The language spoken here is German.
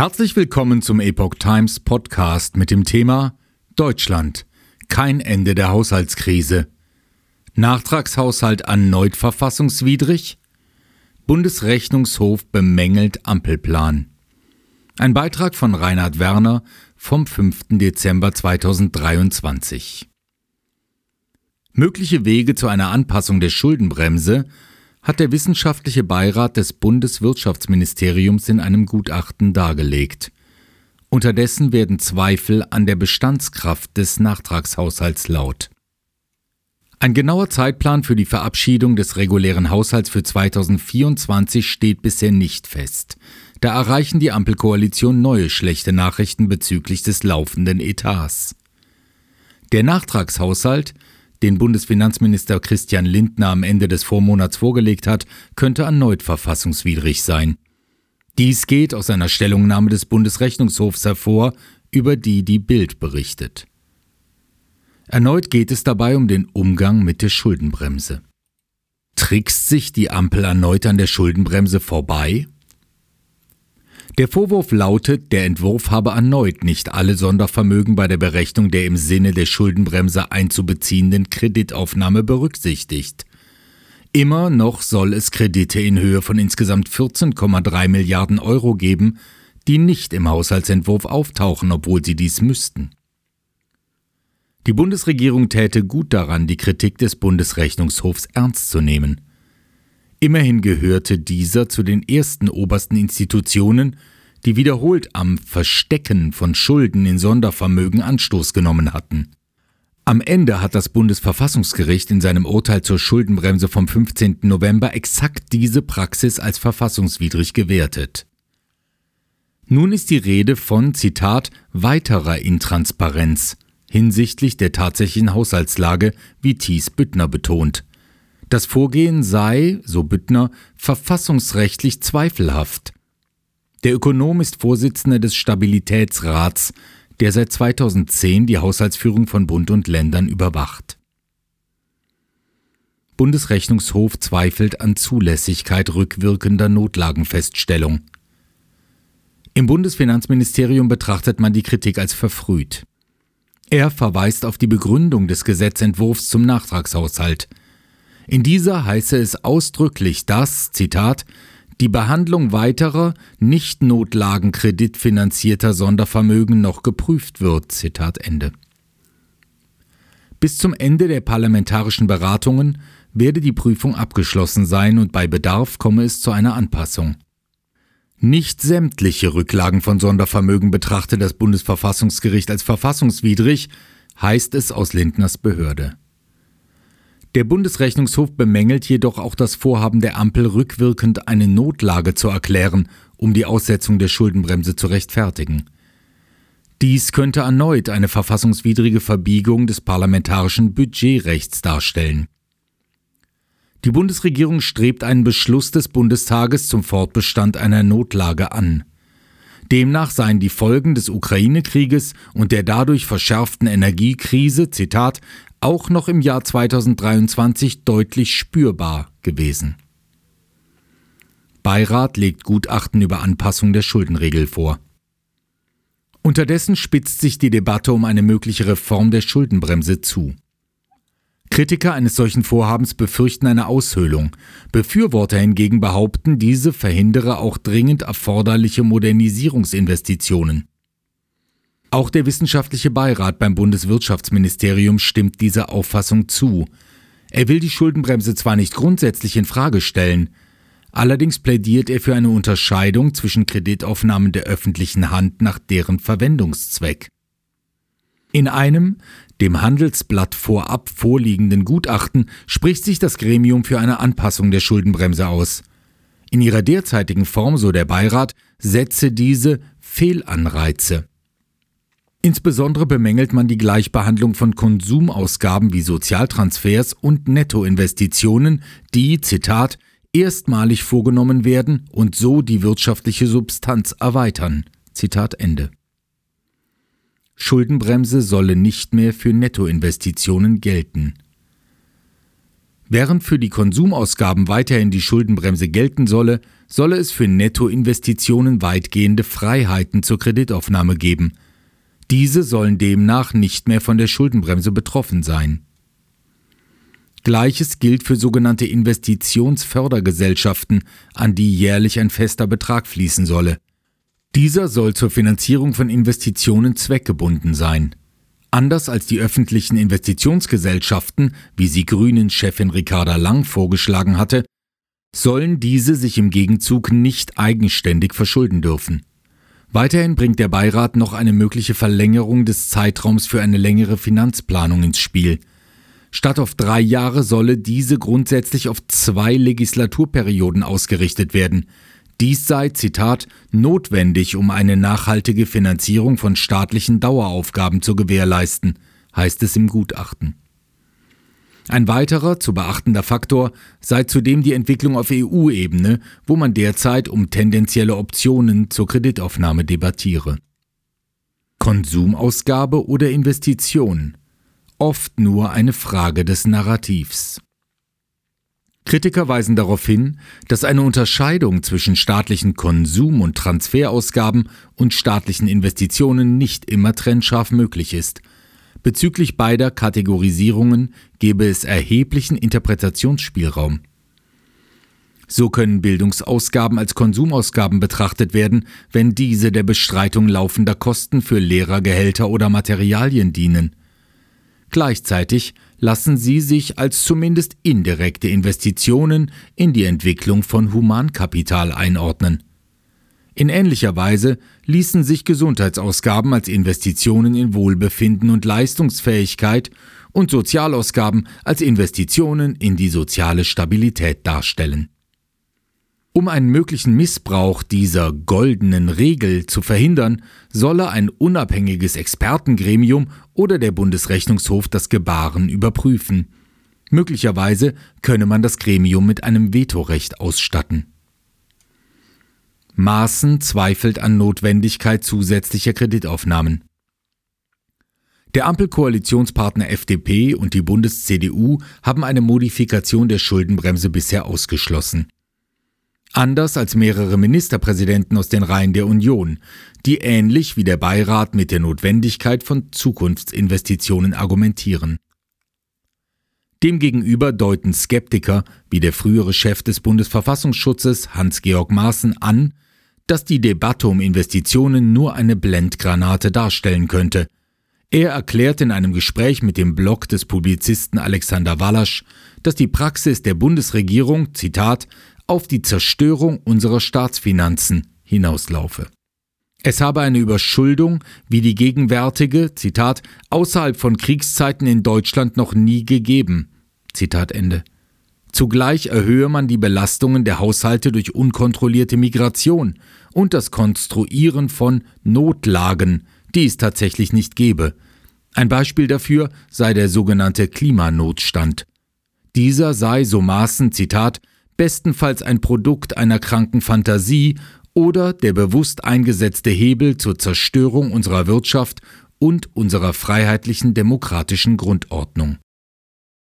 Herzlich willkommen zum Epoch Times Podcast mit dem Thema Deutschland. Kein Ende der Haushaltskrise. Nachtragshaushalt erneut verfassungswidrig? Bundesrechnungshof bemängelt Ampelplan. Ein Beitrag von Reinhard Werner vom 5. Dezember 2023. Mögliche Wege zu einer Anpassung der Schuldenbremse hat der wissenschaftliche Beirat des Bundeswirtschaftsministeriums in einem Gutachten dargelegt. Unterdessen werden Zweifel an der Bestandskraft des Nachtragshaushalts laut. Ein genauer Zeitplan für die Verabschiedung des regulären Haushalts für 2024 steht bisher nicht fest. Da erreichen die Ampelkoalition neue schlechte Nachrichten bezüglich des laufenden Etats. Der Nachtragshaushalt den Bundesfinanzminister Christian Lindner am Ende des Vormonats vorgelegt hat, könnte erneut verfassungswidrig sein. Dies geht aus einer Stellungnahme des Bundesrechnungshofs hervor, über die die Bild berichtet. Erneut geht es dabei um den Umgang mit der Schuldenbremse. Trickst sich die Ampel erneut an der Schuldenbremse vorbei? Der Vorwurf lautet, der Entwurf habe erneut nicht alle Sondervermögen bei der Berechnung der im Sinne der Schuldenbremse einzubeziehenden Kreditaufnahme berücksichtigt. Immer noch soll es Kredite in Höhe von insgesamt 14,3 Milliarden Euro geben, die nicht im Haushaltsentwurf auftauchen, obwohl sie dies müssten. Die Bundesregierung täte gut daran, die Kritik des Bundesrechnungshofs ernst zu nehmen. Immerhin gehörte dieser zu den ersten obersten Institutionen, die wiederholt am Verstecken von Schulden in Sondervermögen Anstoß genommen hatten. Am Ende hat das Bundesverfassungsgericht in seinem Urteil zur Schuldenbremse vom 15. November exakt diese Praxis als verfassungswidrig gewertet. Nun ist die Rede von, Zitat, weiterer Intransparenz hinsichtlich der tatsächlichen Haushaltslage, wie Thies Büttner betont. Das Vorgehen sei, so Büttner, verfassungsrechtlich zweifelhaft. Der Ökonom ist Vorsitzender des Stabilitätsrats, der seit 2010 die Haushaltsführung von Bund und Ländern überwacht. Bundesrechnungshof zweifelt an Zulässigkeit rückwirkender Notlagenfeststellung. Im Bundesfinanzministerium betrachtet man die Kritik als verfrüht. Er verweist auf die Begründung des Gesetzentwurfs zum Nachtragshaushalt – in dieser heiße es ausdrücklich, dass, Zitat, die Behandlung weiterer, nicht notlagenkreditfinanzierter Sondervermögen noch geprüft wird. Zitat Ende. Bis zum Ende der parlamentarischen Beratungen werde die Prüfung abgeschlossen sein und bei Bedarf komme es zu einer Anpassung. Nicht sämtliche Rücklagen von Sondervermögen betrachte das Bundesverfassungsgericht als verfassungswidrig, heißt es aus Lindners Behörde. Der Bundesrechnungshof bemängelt jedoch auch das Vorhaben der Ampel, rückwirkend eine Notlage zu erklären, um die Aussetzung der Schuldenbremse zu rechtfertigen. Dies könnte erneut eine verfassungswidrige Verbiegung des parlamentarischen Budgetrechts darstellen. Die Bundesregierung strebt einen Beschluss des Bundestages zum Fortbestand einer Notlage an. Demnach seien die Folgen des Ukraine-Krieges und der dadurch verschärften Energiekrise, Zitat, auch noch im Jahr 2023 deutlich spürbar gewesen. Beirat legt Gutachten über Anpassung der Schuldenregel vor. Unterdessen spitzt sich die Debatte um eine mögliche Reform der Schuldenbremse zu. Kritiker eines solchen Vorhabens befürchten eine Aushöhlung, Befürworter hingegen behaupten, diese verhindere auch dringend erforderliche Modernisierungsinvestitionen. Auch der wissenschaftliche Beirat beim Bundeswirtschaftsministerium stimmt dieser Auffassung zu. Er will die Schuldenbremse zwar nicht grundsätzlich in Frage stellen, allerdings plädiert er für eine Unterscheidung zwischen Kreditaufnahmen der öffentlichen Hand nach deren Verwendungszweck. In einem, dem Handelsblatt vorab vorliegenden Gutachten spricht sich das Gremium für eine Anpassung der Schuldenbremse aus. In ihrer derzeitigen Form, so der Beirat, setze diese Fehlanreize. Insbesondere bemängelt man die Gleichbehandlung von Konsumausgaben wie Sozialtransfers und Nettoinvestitionen, die, Zitat, erstmalig vorgenommen werden und so die wirtschaftliche Substanz erweitern. Zitat Ende. Schuldenbremse solle nicht mehr für Nettoinvestitionen gelten. Während für die Konsumausgaben weiterhin die Schuldenbremse gelten solle, solle es für Nettoinvestitionen weitgehende Freiheiten zur Kreditaufnahme geben. Diese sollen demnach nicht mehr von der Schuldenbremse betroffen sein. Gleiches gilt für sogenannte Investitionsfördergesellschaften, an die jährlich ein fester Betrag fließen solle. Dieser soll zur Finanzierung von Investitionen zweckgebunden sein. Anders als die öffentlichen Investitionsgesellschaften, wie sie Grünen-Chefin Ricarda Lang vorgeschlagen hatte, sollen diese sich im Gegenzug nicht eigenständig verschulden dürfen. Weiterhin bringt der Beirat noch eine mögliche Verlängerung des Zeitraums für eine längere Finanzplanung ins Spiel. Statt auf drei Jahre solle diese grundsätzlich auf zwei Legislaturperioden ausgerichtet werden. Dies sei, Zitat, notwendig, um eine nachhaltige Finanzierung von staatlichen Daueraufgaben zu gewährleisten, heißt es im Gutachten. Ein weiterer zu beachtender Faktor sei zudem die Entwicklung auf EU-Ebene, wo man derzeit um tendenzielle Optionen zur Kreditaufnahme debattiere. Konsumausgabe oder Investition? Oft nur eine Frage des Narrativs. Kritiker weisen darauf hin, dass eine Unterscheidung zwischen staatlichen Konsum- und Transferausgaben und staatlichen Investitionen nicht immer trennscharf möglich ist. Bezüglich beider Kategorisierungen gebe es erheblichen Interpretationsspielraum. So können Bildungsausgaben als Konsumausgaben betrachtet werden, wenn diese der Bestreitung laufender Kosten für Lehrergehälter oder Materialien dienen. Gleichzeitig lassen sie sich als zumindest indirekte Investitionen in die Entwicklung von Humankapital einordnen. In ähnlicher Weise ließen sich Gesundheitsausgaben als Investitionen in Wohlbefinden und Leistungsfähigkeit und Sozialausgaben als Investitionen in die soziale Stabilität darstellen. Um einen möglichen Missbrauch dieser goldenen Regel zu verhindern, solle ein unabhängiges Expertengremium oder der Bundesrechnungshof das Gebaren überprüfen. Möglicherweise könne man das Gremium mit einem Vetorecht ausstatten. Maaßen zweifelt an Notwendigkeit zusätzlicher Kreditaufnahmen. Der Ampelkoalitionspartner FDP und die Bundes-CDU haben eine Modifikation der Schuldenbremse bisher ausgeschlossen. Anders als mehrere Ministerpräsidenten aus den Reihen der Union, die ähnlich wie der Beirat mit der Notwendigkeit von Zukunftsinvestitionen argumentieren. Demgegenüber deuten Skeptiker, wie der frühere Chef des Bundesverfassungsschutzes Hans-Georg Maaßen, an, dass die Debatte um Investitionen nur eine Blendgranate darstellen könnte. Er erklärt in einem Gespräch mit dem Blog des Publizisten Alexander Wallasch, dass die Praxis der Bundesregierung, Zitat, auf die Zerstörung unserer Staatsfinanzen hinauslaufe. Es habe eine Überschuldung wie die gegenwärtige, Zitat, außerhalb von Kriegszeiten in Deutschland noch nie gegeben. Zitat Ende. Zugleich erhöhe man die Belastungen der Haushalte durch unkontrollierte Migration und das Konstruieren von Notlagen, die es tatsächlich nicht gebe. Ein Beispiel dafür sei der sogenannte Klimanotstand. Dieser sei, so maßen, Zitat, bestenfalls ein Produkt einer kranken Fantasie oder der bewusst eingesetzte Hebel zur Zerstörung unserer Wirtschaft und unserer freiheitlichen demokratischen Grundordnung.